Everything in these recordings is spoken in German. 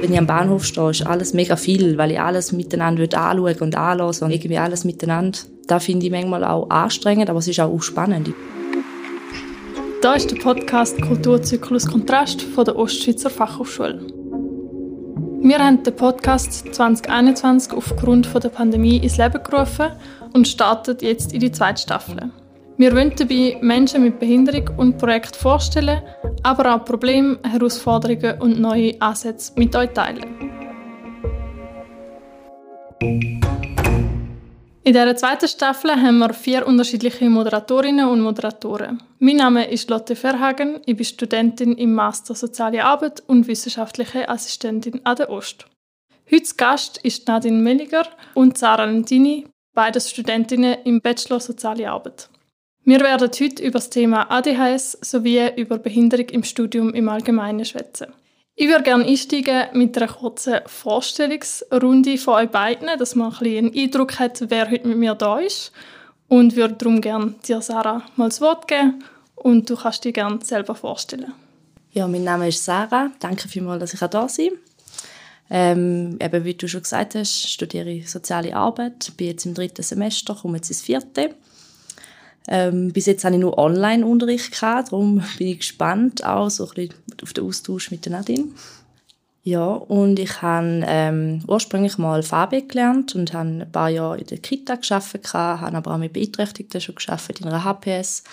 Wenn ich am Bahnhof stehe, ist alles mega viel, weil ich alles miteinander anschauen und anhören und irgendwie alles miteinander. Das finde ich manchmal auch anstrengend, aber es ist auch spannend. Da ist der Podcast Kulturzyklus Kontrast von der Ostschweizer Fachhochschule. Wir haben den Podcast 2021 aufgrund der Pandemie ins Leben gerufen und starten jetzt in die zweite Staffel. Wir wollen dabei Menschen mit Behinderung und Projekte vorstellen, aber auch Probleme, Herausforderungen und neue Ansätze mit euch teilen. In dieser zweiten Staffel haben wir vier unterschiedliche Moderatorinnen und Moderatoren. Mein Name ist Lotte Verhagen, ich bin Studentin im Master Soziale Arbeit und wissenschaftliche Assistentin an der Ost. Heute Gast ist Nadine Melliger und Sarah Lentini, beide Studentinnen im Bachelor Soziale Arbeit. Wir werden heute über das Thema ADHS sowie über Behinderung im Studium im Allgemeinen schwätzen. Ich würde gerne einsteigen mit einer kurzen Vorstellungsrunde von euch beiden, dass man ein einen Eindruck hat, wer heute mit mir da ist. Und würde darum gerne dir, Sarah, mal das Wort geben und du kannst dich gerne selber vorstellen. Ja, mein Name ist Sarah. Danke vielmals, dass ich da sein ähm, eben, wie du schon gesagt hast, studiere ich Soziale Arbeit, bin jetzt im dritten Semester, komme jetzt ins vierte. Ähm, bis jetzt hatte ich nur Online-Unterricht, darum bin ich gespannt auch so ein bisschen auf den Austausch mit der Nadine. Ja, und ich habe ähm, ursprünglich mal Farbe gelernt und habe ein paar Jahre in der Kita gearbeitet, habe aber auch mit Beeinträchtigten schon gearbeitet, in einer HPS,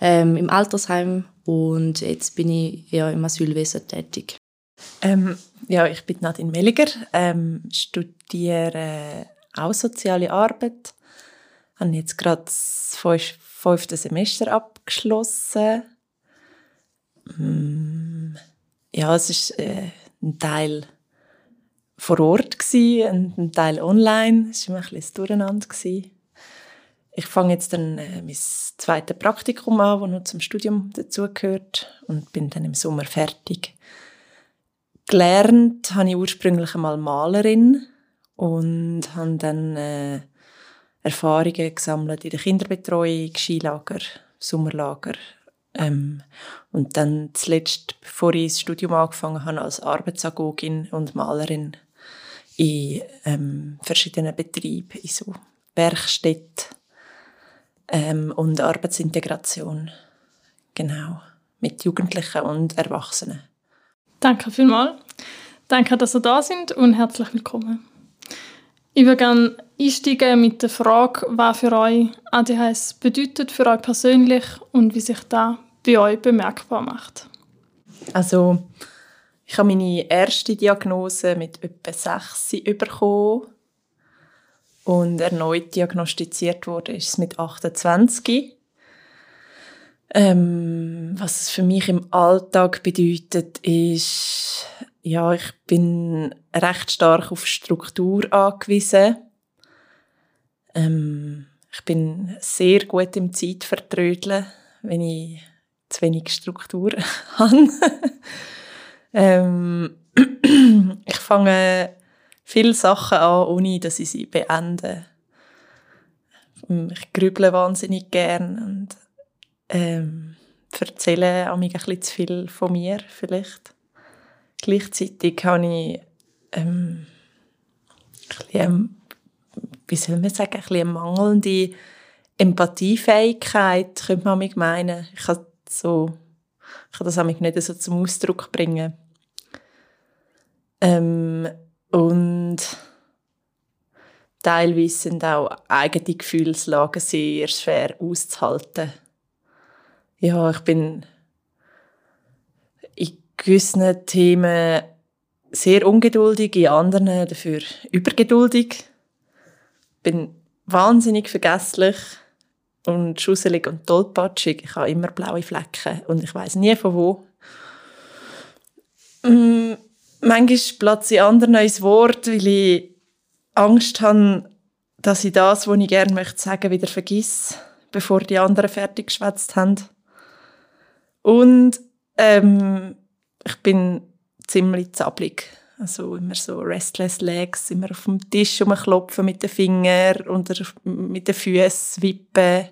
ähm, im Altersheim und jetzt bin ich eher im Asylwesen tätig. Ähm, ja, ich bin Nadine Melliger, ähm, studiere auch soziale Arbeit, habe jetzt gerade das fünfte Semester abgeschlossen. Mm, ja, es ist äh, ein Teil vor Ort und ein Teil online. Es war ein bisschen durcheinander. Ich fange jetzt dann äh, mein zweites Praktikum an, das noch zum Studium dazugehört und bin dann im Sommer fertig. Gelernt habe ich ursprünglich einmal Malerin und habe dann äh, Erfahrungen gesammelt in der Kinderbetreuung, Skilager, Sommerlager. Ähm, und dann zuletzt, bevor ich das Studium angefangen habe, als Arbeitsagogin und Malerin in ähm, verschiedenen Betrieben, in so Werkstätten ähm, und Arbeitsintegration. Genau, mit Jugendlichen und Erwachsenen. Danke vielmals. Danke, dass ihr da sind und herzlich willkommen. Ich würde gerne einsteigen mit der Frage, was für euch ADHS bedeutet für euch persönlich und wie sich das bei euch bemerkbar macht. Also, ich habe meine erste Diagnose mit etwa 6 bekommen und erneut diagnostiziert wurde ist es mit 28. Ähm, was es für mich im Alltag bedeutet, ist ja, ich bin recht stark auf Struktur angewiesen. Ähm, ich bin sehr gut im Zeitvertrödeln, wenn ich zu wenig Struktur habe. ähm, ich fange viele Sachen an, ohne dass ich sie beende. Ich grüble wahnsinnig gern und ähm, erzähle ein bisschen zu viel von mir vielleicht. Gleichzeitig habe ich ähm, ein bisschen, wie soll man sagen, ein bisschen mangelnde Empathiefähigkeit, könnte man mich meinen. Ich kann, so, ich kann das nicht so zum Ausdruck bringen. Ähm, und teilweise sind auch eigene Gefühlslagen sehr schwer auszuhalten. Ja, ich bin gewissen Themen sehr ungeduldig, in anderen dafür übergeduldig. Bin wahnsinnig vergesslich und schusselig und tollpatschig. Ich habe immer blaue Flecken und ich weiß nie von wo. Mm, manchmal platze ich anderen ins Wort, weil ich Angst habe, dass ich das, was ich gerne möchte sagen, wieder vergiss, bevor die anderen fertig geschwätzt haben. Und ähm, ich bin ziemlich zappelig. Also immer so restless legs, immer auf dem Tisch rumklopfen mit den Fingern und mit den Füßen wippen.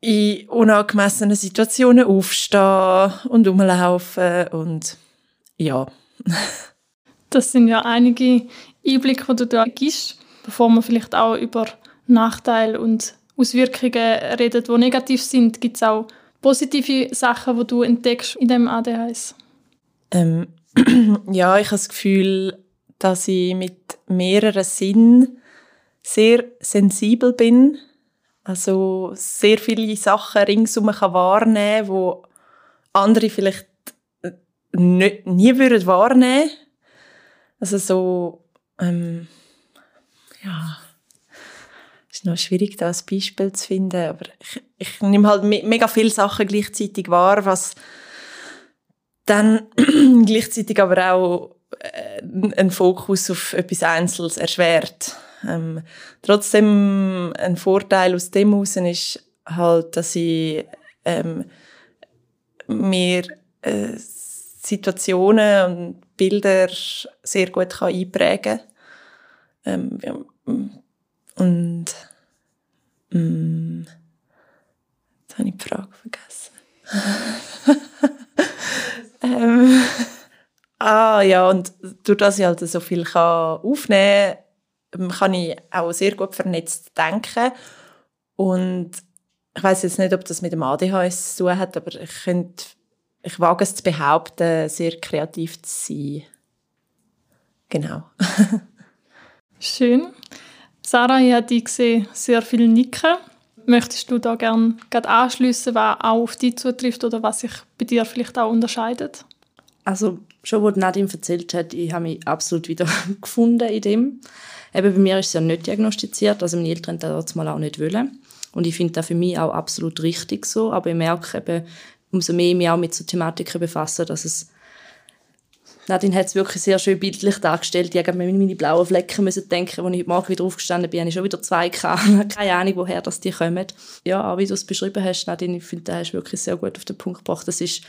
In unangemessenen Situationen aufstehen und rumlaufen und ja, Das sind ja einige Einblicke, die du da gibst, bevor man vielleicht auch über Nachteile und Auswirkungen redet, die negativ sind. Gibt es auch positive Sachen, die du entdeckst in dem ADHS? Ähm, ja, ich habe das Gefühl, dass ich mit mehreren Sinnen sehr sensibel bin. Also sehr viele Sachen ringsum kann wahrnehmen kann, die andere vielleicht nicht, nie würden wahrnehmen Also so, ähm, ja, ist noch schwierig, da ein Beispiel zu finden, aber ich, ich nehme halt me mega viele Sachen gleichzeitig wahr, was dann gleichzeitig aber auch äh, einen Fokus auf etwas Einzelnes erschwert. Ähm, trotzdem ein Vorteil aus dem heraus ist halt, dass ich ähm, mir äh, Situationen und Bilder sehr gut kann einprägen kann. Ähm, und mm, jetzt habe ich die Frage vergessen. ähm, ah ja, und durch das ich halt so viel kann aufnehmen kann, kann ich auch sehr gut vernetzt denken. Und ich weiß jetzt nicht, ob das mit dem ADHS zu tun hat, aber ich könnte ich wage es zu behaupten, sehr kreativ zu sein. Genau. Schön. Sarah, ich habe dich gesehen, sehr viel nicken. Möchtest du da gerne anschließen, was auch auf dich zutrifft oder was sich bei dir vielleicht auch unterscheidet? Also, schon was Nadine erzählt hat, ich habe mich absolut wieder gefunden in dem. Eben bei mir ist es ja nicht diagnostiziert, also meine Eltern das mal auch nicht wollen. Und ich finde das für mich auch absolut richtig so, aber ich merke eben, umso mehr mich auch mit so Thematiken befasse, dass es Nadine hat es wirklich sehr schön bildlich dargestellt. Ich habe meine blauen Flecken müssen denken, als ich heute Morgen wieder aufgestanden bin, habe ich schon wieder zwei gehabt. Keine Ahnung, woher das die kommen. Ja, auch wie du es beschrieben hast, Nadine, ich finde, da hast du wirklich sehr gut auf den Punkt gebracht. Das ist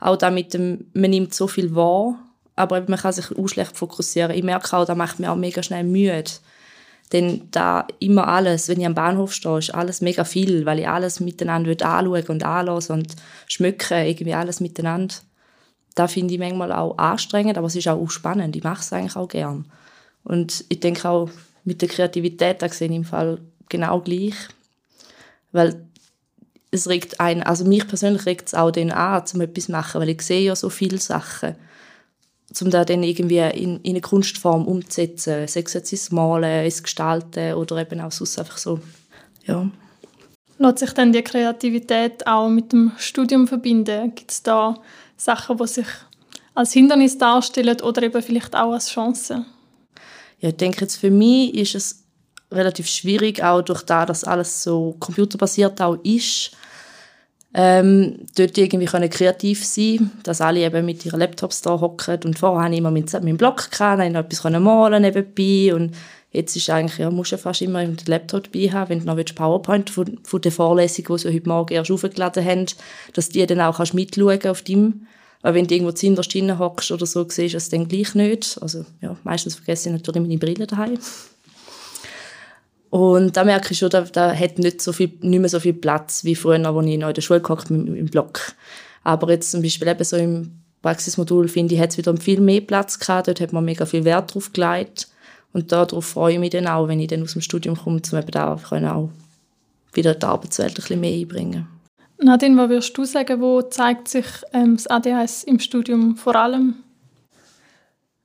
auch da mit dem, man nimmt so viel wahr, aber man kann sich auch schlecht fokussieren. Ich merke auch, da macht mir auch mega schnell müde. Denn da immer alles, wenn ich am Bahnhof stehe, ist alles mega viel, weil ich alles miteinander anschauen und anlassen und schmücken, irgendwie alles miteinander. Da finde ich manchmal auch anstrengend, aber es ist auch spannend. Ich mache es eigentlich auch gern. Und ich denke auch mit der Kreativität, da sehe ich im Fall genau gleich. Weil es regt ein, also mich persönlich regt es auch den an, zum etwas zu machen, weil ich sehe ja so viele Sachen um das dann irgendwie in, in eine Kunstform umzusetzen, sei es jetzt ins Malen, ins Gestalten oder eben auch sonst einfach so, ja. Lässt sich dann die Kreativität auch mit dem Studium verbinden? Gibt es da Sachen, die sich als Hindernis darstellen oder eben vielleicht auch als Chance? Ja, ich denke jetzt für mich ist es relativ schwierig, auch durch das, dass alles so computerbasiert auch ist, ähm, dort irgendwie können kreativ sein dass alle eben mit ihren Laptops da hocken und vorher hatte ich immer meinen, meinen Blog gehabt, dann noch etwas malen nebenbei und jetzt ist eigentlich, ja, musst du fast immer den Laptop dabei haben, wenn du noch PowerPoint von, von der Vorlesung, die sie heute Morgen erst aufgeladen haben, dass die dann auch kannst mitschauen auf deinem weil wenn du irgendwo zuhinterst hockst oder so, siehst du es dann gleich nicht. Also ja, meistens vergesse ich natürlich meine Brille daheim. Und da merke ich schon, da, da hat nicht, so viel, nicht mehr so viel Platz wie früher, als ich noch in der Schule gehockt bin, im Block. Aber jetzt zum Beispiel eben so im Praxismodul, finde ich, hat es wieder viel mehr Platz gehabt. Dort hat man mega viel Wert drauf gelegt. Und darauf freue ich mich dann auch, wenn ich dann aus dem Studium komme, um eben da auch wieder die Arbeitswelt ein bisschen mehr einbringen. Nadine, was würdest du sagen, wo zeigt sich ähm, das ADHS im Studium vor allem?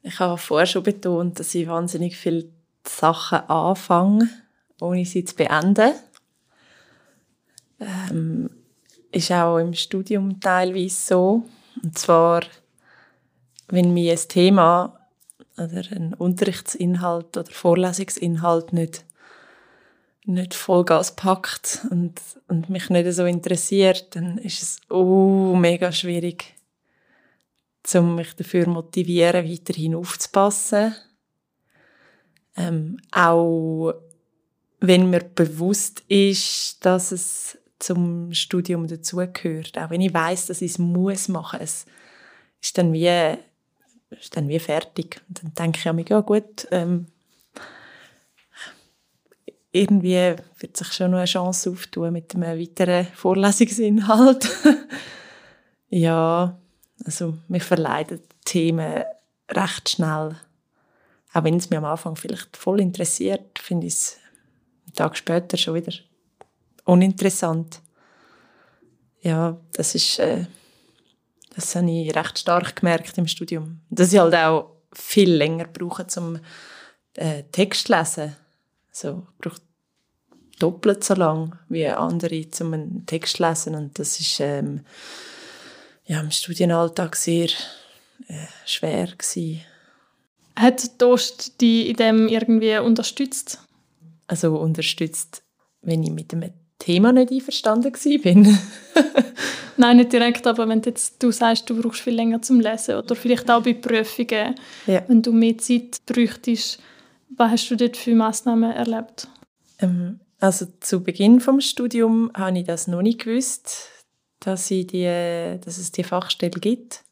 Ich habe vorher schon betont, dass ich wahnsinnig viele Sachen anfange ohne sie zu beenden. Ähm, ist auch im Studium teilweise so. Und zwar, wenn mir ein Thema oder ein Unterrichtsinhalt oder Vorlesungsinhalt nicht, nicht Vollgas packt und, und mich nicht so interessiert, dann ist es oh, mega schwierig, um mich dafür motivieren, weiterhin aufzupassen. Ähm, auch wenn mir bewusst ist, dass es zum Studium dazugehört, auch wenn ich weiß, dass ich es muss machen, es ist dann wie ist dann wie fertig. Und dann denke ich mir, ja gut, ähm, irgendwie wird sich schon noch eine Chance auftun mit einem weiteren Vorlesungsinhalt. ja, also mir verleiden Themen recht schnell, auch wenn es mich am Anfang vielleicht voll interessiert, finde ich es einen Tag später schon wieder uninteressant. Ja, das ist, äh, das habe ich recht stark gemerkt im Studium. Dass ich halt auch viel länger brauche, zum äh, Text zu lesen. Also, ich brauche doppelt so lang wie andere, um einen Text zu lesen. Und das ist ähm, ja, im Studienalltag sehr äh, schwer gewesen. Hat Dost die in dem irgendwie unterstützt? Also unterstützt, wenn ich mit dem Thema nicht einverstanden bin. Nein, nicht direkt, aber wenn jetzt du sagst, du brauchst viel länger zum Lesen oder vielleicht auch bei Prüfungen, ja. wenn du mehr Zeit bräuchtest, was hast du dort für Massnahmen erlebt? Ähm, also zu Beginn vom Studium habe ich das noch nicht gewusst, dass, die, dass es die Fachstelle gibt.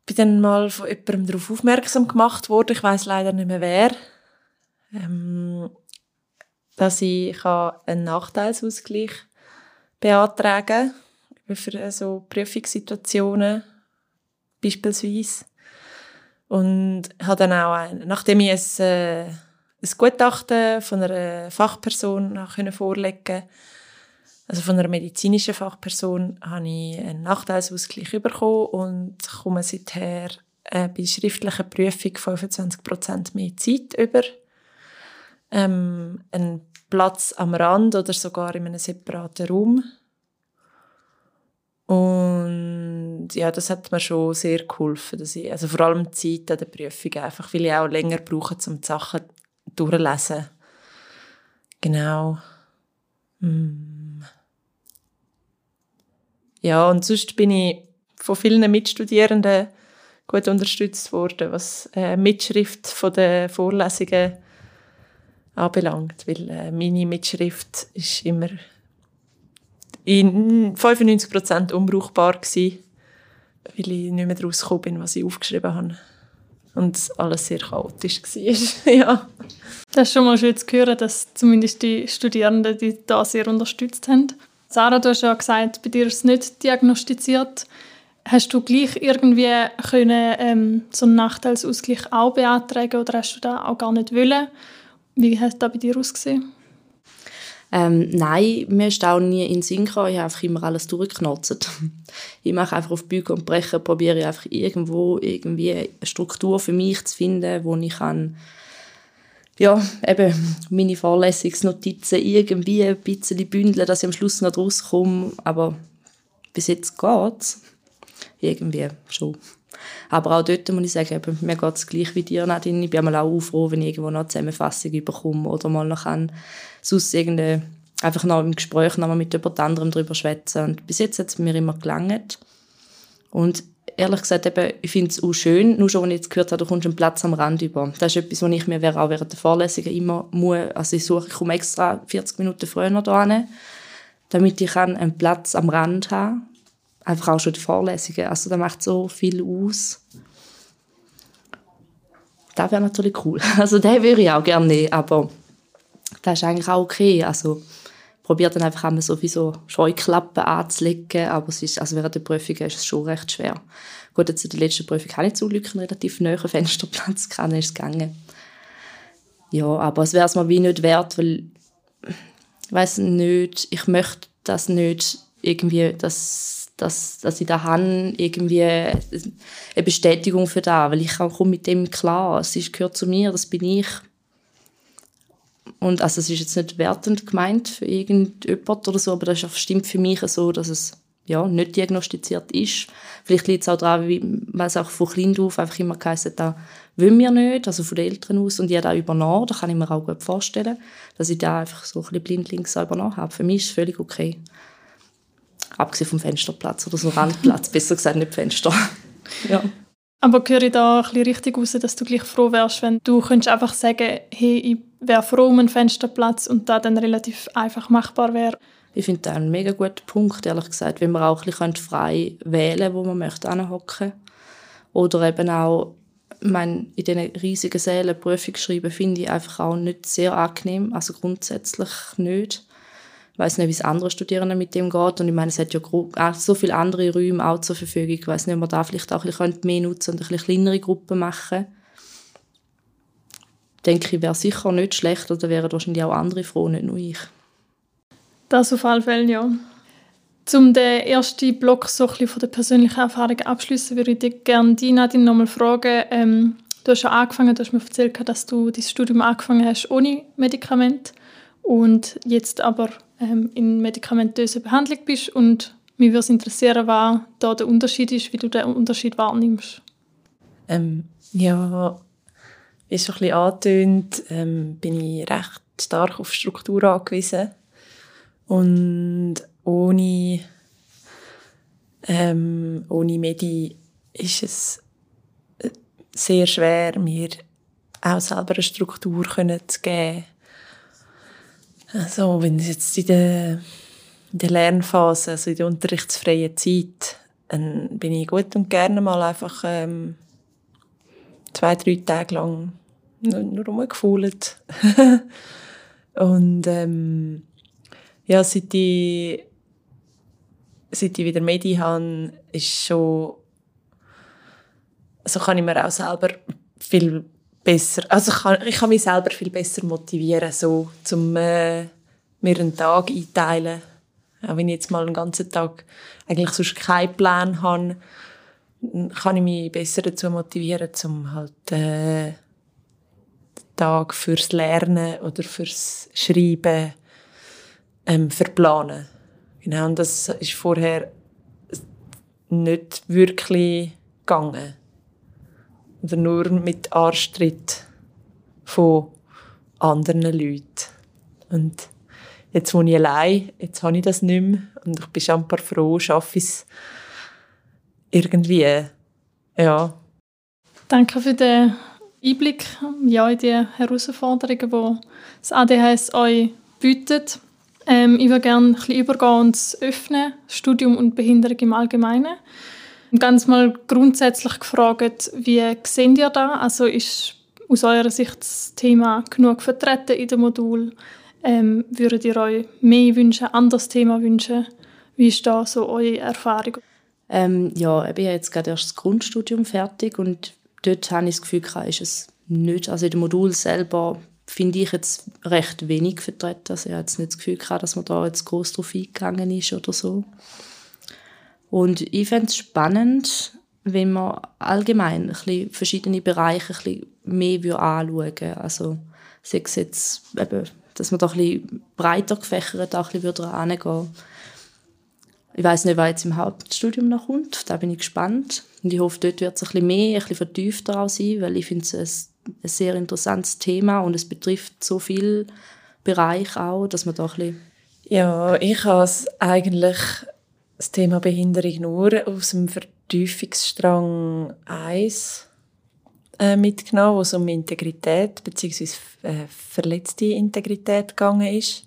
Ich bin dann mal von jemandem darauf aufmerksam gemacht worden, ich weiß leider nicht mehr wer, ähm, dass ich einen Nachteilsausgleich beantragen kann für so Prüfungssituationen beispielsweise. Und habe dann auch, nachdem ich es äh, ein Gutachten von einer Fachperson vorlegen also von einer medizinischen Fachperson, habe ich einen Nachteilsausgleich bekommen und komme seither äh, bei schriftlicher Prüfung 25% mehr Zeit über. Ähm, einen Platz am Rand oder sogar in einem separaten Raum. Und ja, das hat mir schon sehr geholfen. Dass ich, also vor allem die Zeit an der Prüfung, einfach, weil ich auch länger brauche, um die Sachen durchlesen. Genau. Mm. Ja, und sonst bin ich von vielen Mitstudierenden gut unterstützt worden, was äh, Mitschrift von den Vorlesungen anbelangt, weil äh, meine Mitschrift ist immer in 95% unbrauchbar gewesen, weil ich nicht mehr daraus bin, was ich aufgeschrieben habe und alles sehr chaotisch war. ja. Das ist schon mal schön zu hören, dass zumindest die Studierenden die da sehr unterstützt haben. Sarah, du hast ja gesagt, bei dir ist es nicht diagnostiziert. Hast du gleich irgendwie können, ähm, so einen Nachteilsausgleich auch beantragen oder hast du da auch gar nicht wollen? Wie hat das bei dir ausgesehen? Ähm, nein, mir ist auch nie in den Sinn gekommen. Ich habe einfach immer alles durchgeknotzt. Ich mache einfach auf Bügeln und Brechen, probiere einfach irgendwo irgendwie eine Struktur für mich zu finden, wo ich kann ja, eben meine Vorlesungsnotizen irgendwie ein bisschen bündeln, dass ich am Schluss noch rauskomme. Aber bis jetzt geht es. Irgendwie schon. Aber auch dort muss ich sagen, eben, mir geht es gleich wie dir, Nadine. Ich bin mal auch froh, wenn ich irgendwo noch eine Zusammenfassung bekomme oder mal noch kann, sonst irgendwie einfach noch im Gespräch noch mal mit jemand anderem darüber schwätzen. Und bis jetzt hat es mir immer gelangt. Und ehrlich gesagt, eben, ich finde es auch schön, nur schon, wenn ich jetzt gehört habe, du kommst einen Platz am Rand über. Das ist etwas, was ich mir auch während der Vorlesungen immer muss, also ich suche, ich komme extra 40 Minuten früher noch hin, damit ich einen Platz am Rand habe. Einfach auch schon die Vorlesungen. Also das macht so viel aus. Das wäre natürlich cool. Also den würde ich auch gerne nehmen, aber das ist eigentlich auch okay. Also probiere dann einfach einmal so wie so Scheuklappen anzulegen, aber es ist, also während der Prüfung ist es schon recht schwer. Gut, jetzt der letzten Prüfung habe ich zum Glück einen relativ nahen Fensterplatz gehabt, ist es gegangen. Ja, aber es wäre es mir wie nicht wert, weil ich weiß nicht, ich möchte das nicht irgendwie, dass, dass, dass ich da habe, irgendwie eine Bestätigung für da, weil ich komme mit dem klar, es ist, gehört zu mir, das bin ich und also es ist jetzt nicht wertend gemeint für irgendjemand oder so, aber das ist stimmt für mich so, dass es ja, nicht diagnostiziert ist. Vielleicht liegt es auch daran, wie es auch von Kind auf einfach immer geheißen da wollen wir nicht, also von den Eltern aus. Und ich habe das übernommen, das kann ich mir auch gut vorstellen, dass ich da einfach so ein bisschen blindlings übernommen habe. Für mich ist es völlig okay. Abgesehen vom Fensterplatz oder so Randplatz, besser gesagt nicht Fenster. ja. Aber höre ich da ein bisschen richtig raus, dass du gleich froh wärst, wenn du könntest einfach sagen, hey, ich wäre froh um einen Fensterplatz und da dann relativ einfach machbar wäre? Ich finde das einen mega guten Punkt, ehrlich gesagt, wenn man auch ein bisschen frei wählen wo man möchte anhocken Oder eben auch, ich meine, in diesen riesigen Sälen Prüfung schreiben, finde ich einfach auch nicht sehr angenehm, also grundsätzlich nicht. Weiß nicht, wie es anderen Studierenden mit dem geht. Und ich meine, es hat ja so viele andere Räume auch zur Verfügung. Ich weiß nicht, ob man da vielleicht auch ein mehr nutzen und ein bisschen kleinere Gruppen machen denke ich, wäre sicher nicht schlecht oder wären wahrscheinlich auch andere froh, nicht nur ich. Das auf alle Fälle, ja. Um den ersten Block so von der persönlichen Erfahrung abschließen, würde ich dich gerne die Nadine nochmal fragen. Ähm, du hast ja angefangen, du hast mir erzählt, dass du dein Studium angefangen hast ohne Medikament und jetzt aber ähm, in medikamentöser Behandlung bist und mich würde es interessieren, was da der Unterschied ist, wie du den Unterschied wahrnimmst. Ähm, ja, wie schon ein bisschen angetönt, ähm, bin ich recht stark auf Struktur angewiesen. Und ohne, ähm, ohne Medi ist es äh, sehr schwer, mir auch selber eine Struktur zu geben. Also, wenn es jetzt in der, in der Lernphase, also in der unterrichtsfreien Zeit, dann bin ich gut und gerne mal einfach ähm, zwei, drei Tage lang nur, nur rumgefühlt. und ähm, ja, seit ich, seit ich wieder Medi habe, ist schon also kann ich mir auch selber viel besser, also ich kann, ich kann mich selber viel besser motivieren, so, zum äh, mir einen Tag einteilen. Auch wenn ich jetzt mal einen ganzen Tag eigentlich sonst keinen Plan habe, kann ich mich besser dazu motivieren, um halt äh, den Tag fürs Lernen oder fürs Schreiben ähm, verplanen. Genau, und das ist vorher nicht wirklich gegangen. Oder nur mit Anstritt von anderen Leuten. Und jetzt wohne ich allein, jetzt habe ich das nicht mehr. Und ich bin schon ein paar froh, schaffe ich es irgendwie. Ja. Danke für den Einblick ja, in die Herausforderungen, die das ADHS euch bietet. Ähm, ich würde gerne ein bisschen übergehen und öffnen, Studium und Behinderung im Allgemeinen. Ganz mal grundsätzlich gefragt, wie seht ihr da? Also ist aus eurer Sicht das Thema genug vertreten in dem Modul? Ähm, würdet ihr euch mehr wünschen, anderes Thema wünschen? Wie ist da so eure Erfahrung? Ähm, ja, ich habe jetzt gerade erst das Grundstudium fertig und dort habe ich das Gefühl, ist es nicht, also in dem Modul selber finde ich jetzt recht wenig vertreten. Also ich habe jetzt nicht das Gefühl dass man da jetzt groß drauf eingegangen ist oder so. Und ich fände es spannend, wenn man allgemein ein bisschen verschiedene Bereiche ein bisschen mehr anschauen würde. Also sei es jetzt eben, dass man da ein bisschen breiter gefächert auch ein bisschen herangehen Ich weiß nicht, was jetzt im Hauptstudium noch kommt. Da bin ich gespannt. Und ich hoffe, dort wird es ein bisschen mehr, ein bisschen vertiefter auch sein, weil ich finde es ein sehr interessantes Thema und es betrifft so viele Bereiche auch, dass man da ein bisschen ja, ich habe eigentlich das Thema Behinderung nur aus dem Vertiefungsstrang 1 äh, mitgenommen, wo es um Integrität bzw. Äh, verletzte Integrität gegangen ist,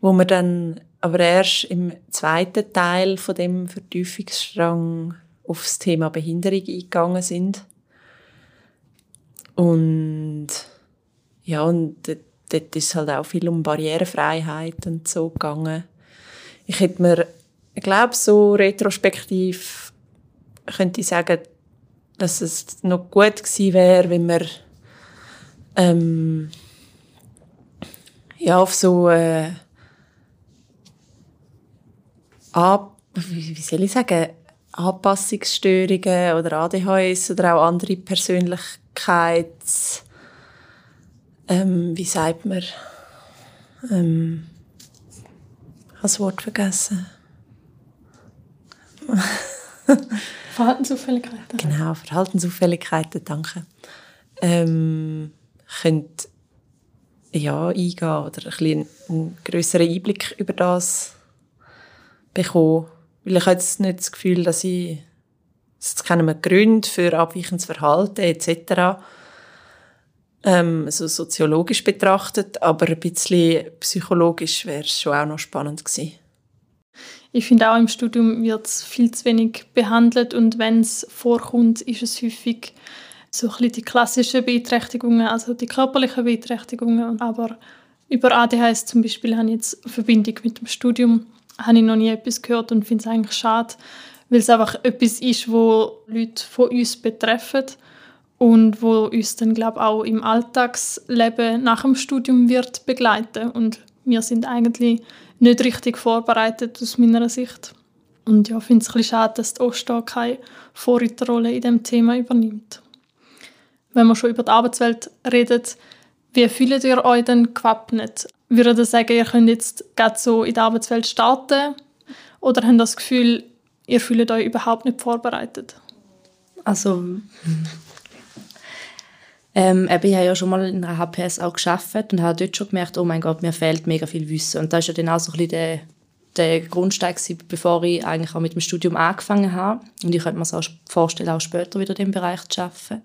wo wir dann aber erst im zweiten Teil von dem Vertiefungsstrang auf das Thema Behinderung eingegangen sind. Und ja, und dort ist halt auch viel um Barrierefreiheit und so gegangen. Ich hätte mir, ich glaube, so retrospektiv könnte ich sagen, dass es noch gut gewesen wäre, wenn wir ähm, ja, auf so äh, ab, wie soll ich sagen, Anpassungsstörungen oder ADHS oder auch andere Persönlichkeits ähm, wie sagt man ähm, ich habe das Wort vergessen Verhaltensauffälligkeiten genau Verhaltensauffälligkeiten danke ähm, könnt ja eingehen oder ein bisschen einen größeren Einblick über das bekommen weil ich habe jetzt nicht das Gefühl, dass ich, es kennen wir Gründe für abweichendes Verhalten etc., ähm, so soziologisch betrachtet, aber ein bisschen psychologisch wäre es schon auch noch spannend gewesen. Ich finde auch im Studium wird es viel zu wenig behandelt und wenn es vorkommt, ist es häufig so ein die klassischen Beeinträchtigungen, also die körperlichen Beeinträchtigungen. Aber über ADHS zum Beispiel habe ich jetzt eine Verbindung mit dem Studium habe ich noch nie etwas gehört und finde es eigentlich schade, weil es einfach etwas ist, wo Leute von uns betreffen und wo uns dann glaube auch im Alltagsleben nach dem Studium wird begleiten und wir sind eigentlich nicht richtig vorbereitet aus meiner Sicht. Und ja, finde es ein bisschen schade, dass die OSTA keine Vorreiterrolle in diesem Thema übernimmt. Wenn man schon über die Arbeitswelt redet, wie fühlt ihr euch denn gewappnet? Würdet ihr sagen, ihr könnt jetzt gerade so in der Arbeitswelt starten? Oder habt ihr das Gefühl, ihr fühlt euch überhaupt nicht vorbereitet? Also, ähm, ich habe ja schon mal in einer HPS auch geschafft und habe dort schon gemerkt, oh mein Gott, mir fehlt mega viel Wissen. Und das war ja dann auch so ein bisschen der, der Grundstein, bevor ich eigentlich auch mit dem Studium angefangen habe. Und ich könnte mir auch vorstellen, auch später wieder in diesem Bereich zu arbeiten.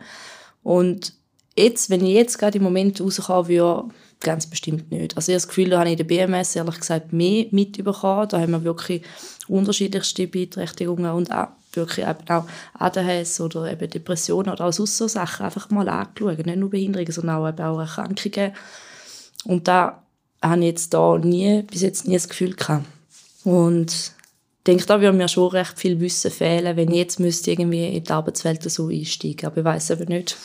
Und jetzt, wenn ich jetzt gerade im Moment rauskommen würde, ganz bestimmt nicht. Also ich habe das Gefühl, da habe ich in der BMS ehrlich gesagt mehr mitbekommen. Da haben wir wirklich unterschiedlichste Beeinträchtigungen und auch wirklich eben auch ADHS oder eben Depressionen oder auch sonst so Sachen einfach mal angeschaut. Nicht nur Behinderungen, sondern auch, eben auch Erkrankungen. Und da habe ich jetzt da nie, bis jetzt nie das Gefühl gehabt. Und ich denke, da würde mir schon recht viel Wissen fehlen, wenn ich jetzt müsste irgendwie in die Arbeitswelt so einsteigen. Aber ich weiß eben nicht,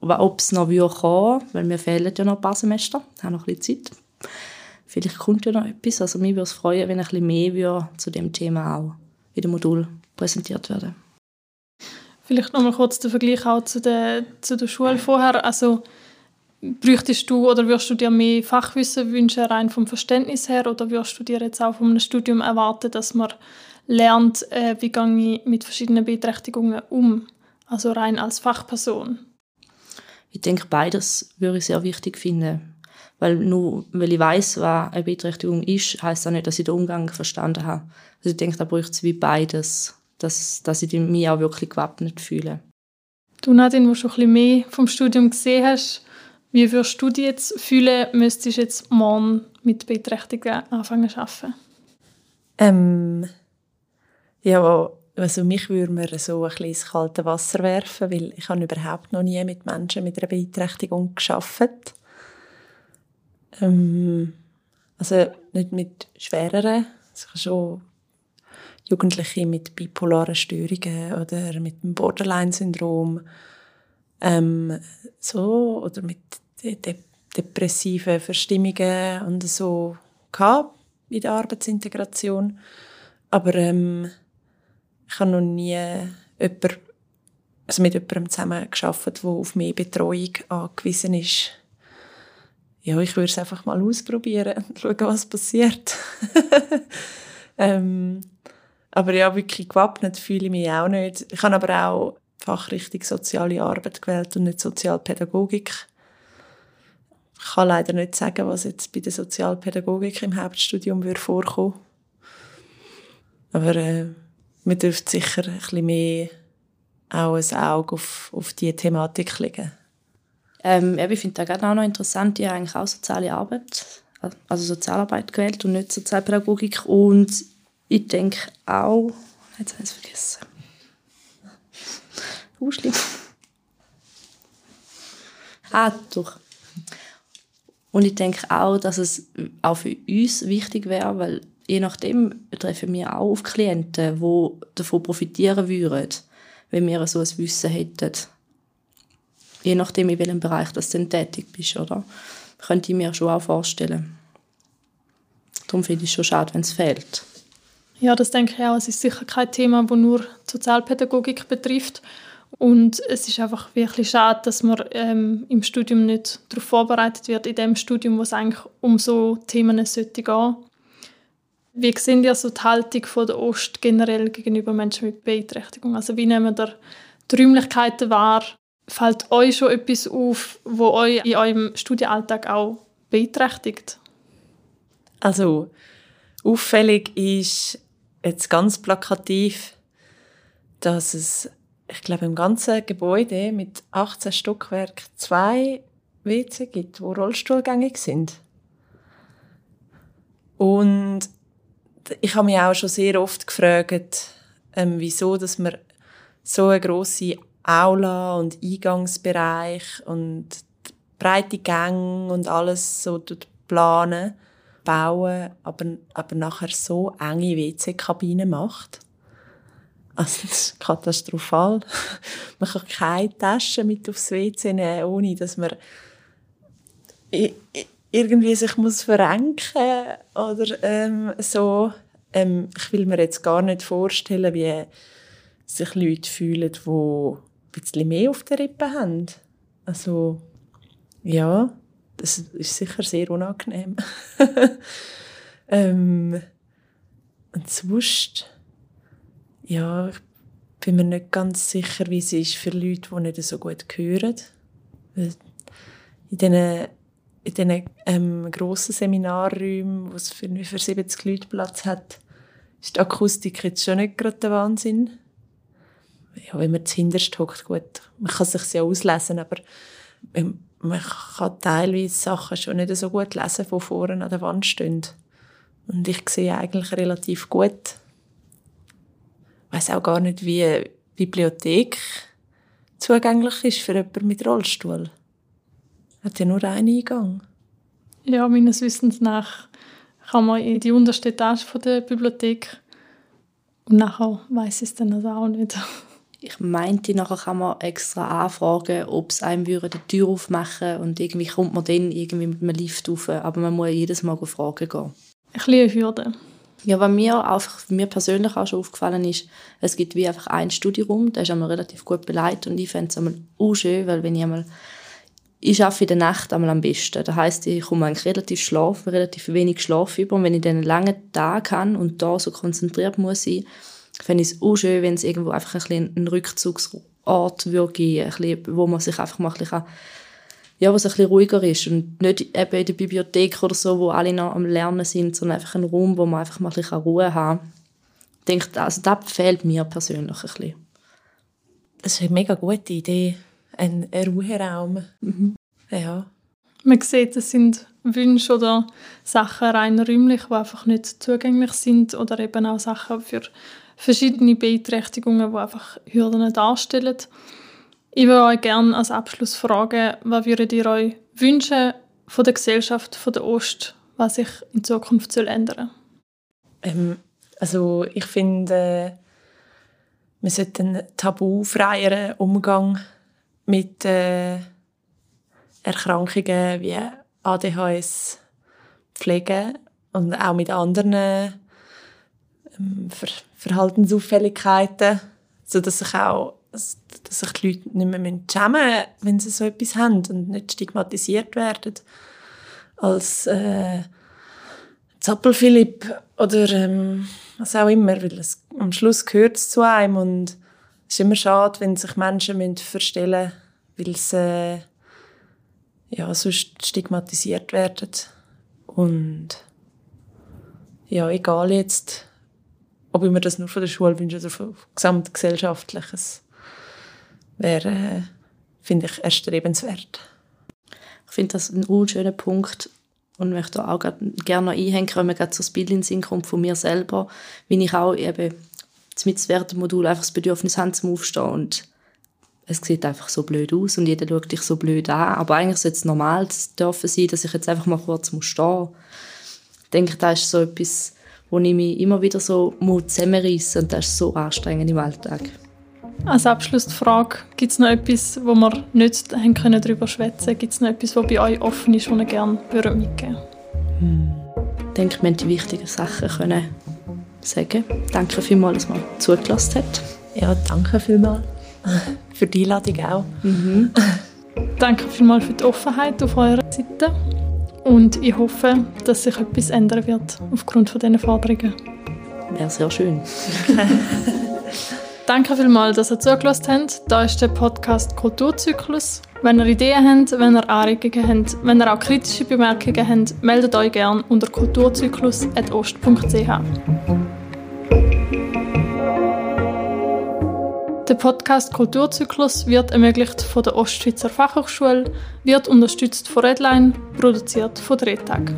ob es noch kommen weil mir fehlen ja noch ein paar Semester, ich habe noch ein bisschen Zeit. Vielleicht kommt ja noch etwas. Also mich würde es freuen, wenn ein bisschen mehr zu dem Thema auch in dem Modul präsentiert werden. Vielleicht noch mal kurz der Vergleich auch zu der, zu der Schule vorher. Also bräuchtest du oder würdest du dir mehr Fachwissen wünschen, rein vom Verständnis her, oder würdest du dir jetzt auch von einem Studium erwarten, dass man lernt, äh, wie gehe ich mit verschiedenen Beeinträchtigungen um, also rein als Fachperson? Ich denke, beides würde ich sehr wichtig finden. Weil nur weil ich weiß, was eine Beeinträchtigung ist, heißt das nicht, dass ich den Umgang verstanden habe. Also ich denke, da braucht es wie beides, dass, dass ich mich auch wirklich gewappnet fühle. Du, Nadine, wo schon ein bisschen mehr vom Studium gesehen hast, wie würdest du dich jetzt fühlen, müsstest du jetzt morgen mit Beeinträchtigungen anfangen zu arbeiten? Ähm, ja, also mich würde mir so ein bisschen ins kalte Wasser werfen, weil ich habe überhaupt noch nie mit Menschen mit einer Beeinträchtigung gearbeitet. Ähm, also nicht mit schwereren, also schon Jugendliche mit bipolaren Störungen oder mit dem Borderline-Syndrom ähm, so oder mit de de depressiven Verstimmungen und so gehabt in der Arbeitsintegration. Aber ähm, ich habe noch nie jemand, also mit jemandem zusammen geschafft, der auf mehr Betreuung angewiesen ist ja, ich würde es einfach mal ausprobieren und schauen, was passiert. ähm, aber ja, wirklich gewappnet fühle ich mich auch nicht. Ich habe aber auch Fachrichtung Soziale Arbeit gewählt und nicht Sozialpädagogik. Ich kann leider nicht sagen, was jetzt bei der Sozialpädagogik im Hauptstudium würde vorkommen. Aber äh, man dürfte sicher ein bisschen mehr auch ein Auge auf, auf diese Thematik legen. Ähm, ich finde das auch noch interessant, ich habe eigentlich auch soziale Arbeit, also Sozialarbeit gewählt und nicht Sozialpädagogik und ich denke auch, jetzt habe ich es vergessen. Uh. Ah, doch. Und ich denke auch, dass es auch für uns wichtig wäre, weil je nachdem treffen wir auch auf Klienten, die davon profitieren würden, wenn wir so ein Wissen hätten je nachdem, in welchem Bereich du denn tätig bist, oder? Könnte ich mir schon auch vorstellen. Darum finde ich es schon schade, wenn es fehlt. Ja, das denke ich auch. Es ist sicher kein Thema, das nur Sozialpädagogik betrifft. Und es ist einfach wirklich schade, dass man ähm, im Studium nicht darauf vorbereitet wird, in dem Studium, wo es eigentlich um so Themen sollte gehen. Wie sehen ihr so die Haltung von der Ost generell gegenüber Menschen mit Beeinträchtigung? Also wie nehmen wir die Räumlichkeiten wahr? Fällt euch schon etwas auf, wo euch in eurem Studienalltag auch beeinträchtigt? Also auffällig ist jetzt ganz plakativ, dass es, ich glaube, im ganzen Gebäude mit 18 Stockwerk zwei WC gibt, wo Rollstuhlgängig sind. Und ich habe mich auch schon sehr oft gefragt, ähm, wieso, dass man so eine grosse Aula und Eingangsbereich und breite Gänge und alles so planen, bauen, aber, aber nachher so enge WC-Kabinen macht. Also das ist katastrophal. man kann keine Tasche mit aufs WC nehmen, ohne dass man irgendwie sich muss verrenken oder ähm, so. Ähm, ich will mir jetzt gar nicht vorstellen, wie sich Leute fühlen, die ein bisschen mehr auf der Rippe haben. Also, ja, das ist sicher sehr unangenehm. ähm, und sonst, ja, ich bin mir nicht ganz sicher, wie es ist für Leute, die nicht so gut hören. In diesen, in diesen ähm, grossen Seminarräumen, wo es für, für 70 Leute Platz hat, ist die Akustik jetzt schon nicht gerade der Wahnsinn. Ja, wenn man zuhinterst hockt, gut, man kann es sich ja auslesen, aber man kann teilweise Sachen schon nicht so gut lesen, die vorne an der Wand stehen. Und ich sehe eigentlich relativ gut. Ich weiß auch gar nicht, wie eine Bibliothek zugänglich ist für jemanden mit Rollstuhl. Hat ja nur einen Eingang. Ja, meines Wissens nach kann man in die unterste Etage der Bibliothek und nachher weiß ich es dann also auch nicht. Ich meinte, nachher kann man extra anfragen, ob es einem würde die Tür aufmachen und irgendwie kommt man dann irgendwie mit einem Lift rauf. Aber man muss jedes Mal fragen gehen. Ein bisschen Hürde. Ja, was mir, einfach, mir persönlich auch schon aufgefallen ist, es gibt wie einfach einen Studieraum, der ist einmal relativ gut beleidigt und ich fände es einmal auch schön, weil wenn ich einmal ich arbeite in der Nacht einmal am besten. Das heißt, ich komme eigentlich relativ schlafen, relativ wenig Schlaf über. Und wenn ich dann einen langen Tag habe und da so konzentriert muss sein, fände ich es auch schön, wenn es irgendwo einfach ein bisschen einen Rückzugsort würde geben, ein bisschen, wo man sich einfach mal ein bisschen, ja, was ein bisschen ruhiger ist und nicht eben in der Bibliothek oder so, wo alle noch am Lernen sind, sondern einfach ein Raum, wo man einfach mal ein bisschen Ruhe haben kann. Ich denke, also das fehlt mir persönlich ein bisschen. Das ist eine mega gute Idee, ein Ruheraum. Mhm. Ja. Man sieht, es sind Wünsche oder Sachen rein räumlich, die einfach nicht zugänglich sind oder eben auch Sachen für verschiedene Beeinträchtigungen, die einfach Hürden darstellen. Ich würde euch gerne als Abschluss fragen, was würdet ihr euch wünschen von der Gesellschaft von der Ost, was sich in Zukunft soll ändern ähm, Also ich finde, äh, wir sollten einen tabufreieren Umgang mit äh, Erkrankungen wie ADHS pflegen und auch mit anderen ähm, Verhaltensauffälligkeiten, sodass sich auch dass sich die Leute nicht mehr schämen wenn sie so etwas haben und nicht stigmatisiert werden. Als äh, Zappelphilipp oder ähm, was auch immer, weil es, am Schluss gehört es zu einem und es ist immer schade, wenn sich Menschen müssen verstellen müssen, weil sie äh, ja, sonst stigmatisiert werden. Und ja, egal jetzt, ob ich mir das nur von der Schule wünsche oder von gesamtgesellschaftliches, wäre, finde ich, erstrebenswert. Ich finde das ein unschöner Punkt und möchte auch gerne noch einhängen, wenn mir gerade so das Bild in Sinn kommt von mir selber, wie ich auch eben mit dem Modul einfach das Bedürfnis habe zum Aufstehen und es sieht einfach so blöd aus und jeder schaut dich so blöd an, aber eigentlich sollte es normal dürfen sein, dass ich jetzt einfach mal kurz muss stehen. Ich denke, das ist so etwas, wo ich mich immer wieder so zusammenreisse und das ist so anstrengend im Alltag. Als Abschluss die Frage, gibt es noch etwas, wo wir nicht haben können darüber schwätzen Gibt es noch etwas, was bei euch offen ist, was ihr gerne mitgeben hm. Ich denke, wir haben die wichtigen Sachen können sagen. Danke vielmals, dass man zugelassen hat. Ja, danke vielmals für die Einladung auch. Mhm. danke vielmals für die Offenheit auf eurer Seite. Und ich hoffe, dass sich etwas ändern wird aufgrund von diesen Forderungen. Wäre sehr schön. Danke vielmals, dass ihr zugelassen habt. Da ist der Podcast Kulturzyklus. Wenn ihr Ideen habt, wenn ihr Anregungen habt, wenn ihr auch kritische Bemerkungen habt, meldet euch gerne unter kulturzyklus.ost.ch. Der Podcast Kulturzyklus wird ermöglicht von der Ostschweizer Fachhochschule, wird unterstützt von Redline, produziert von Drehtag.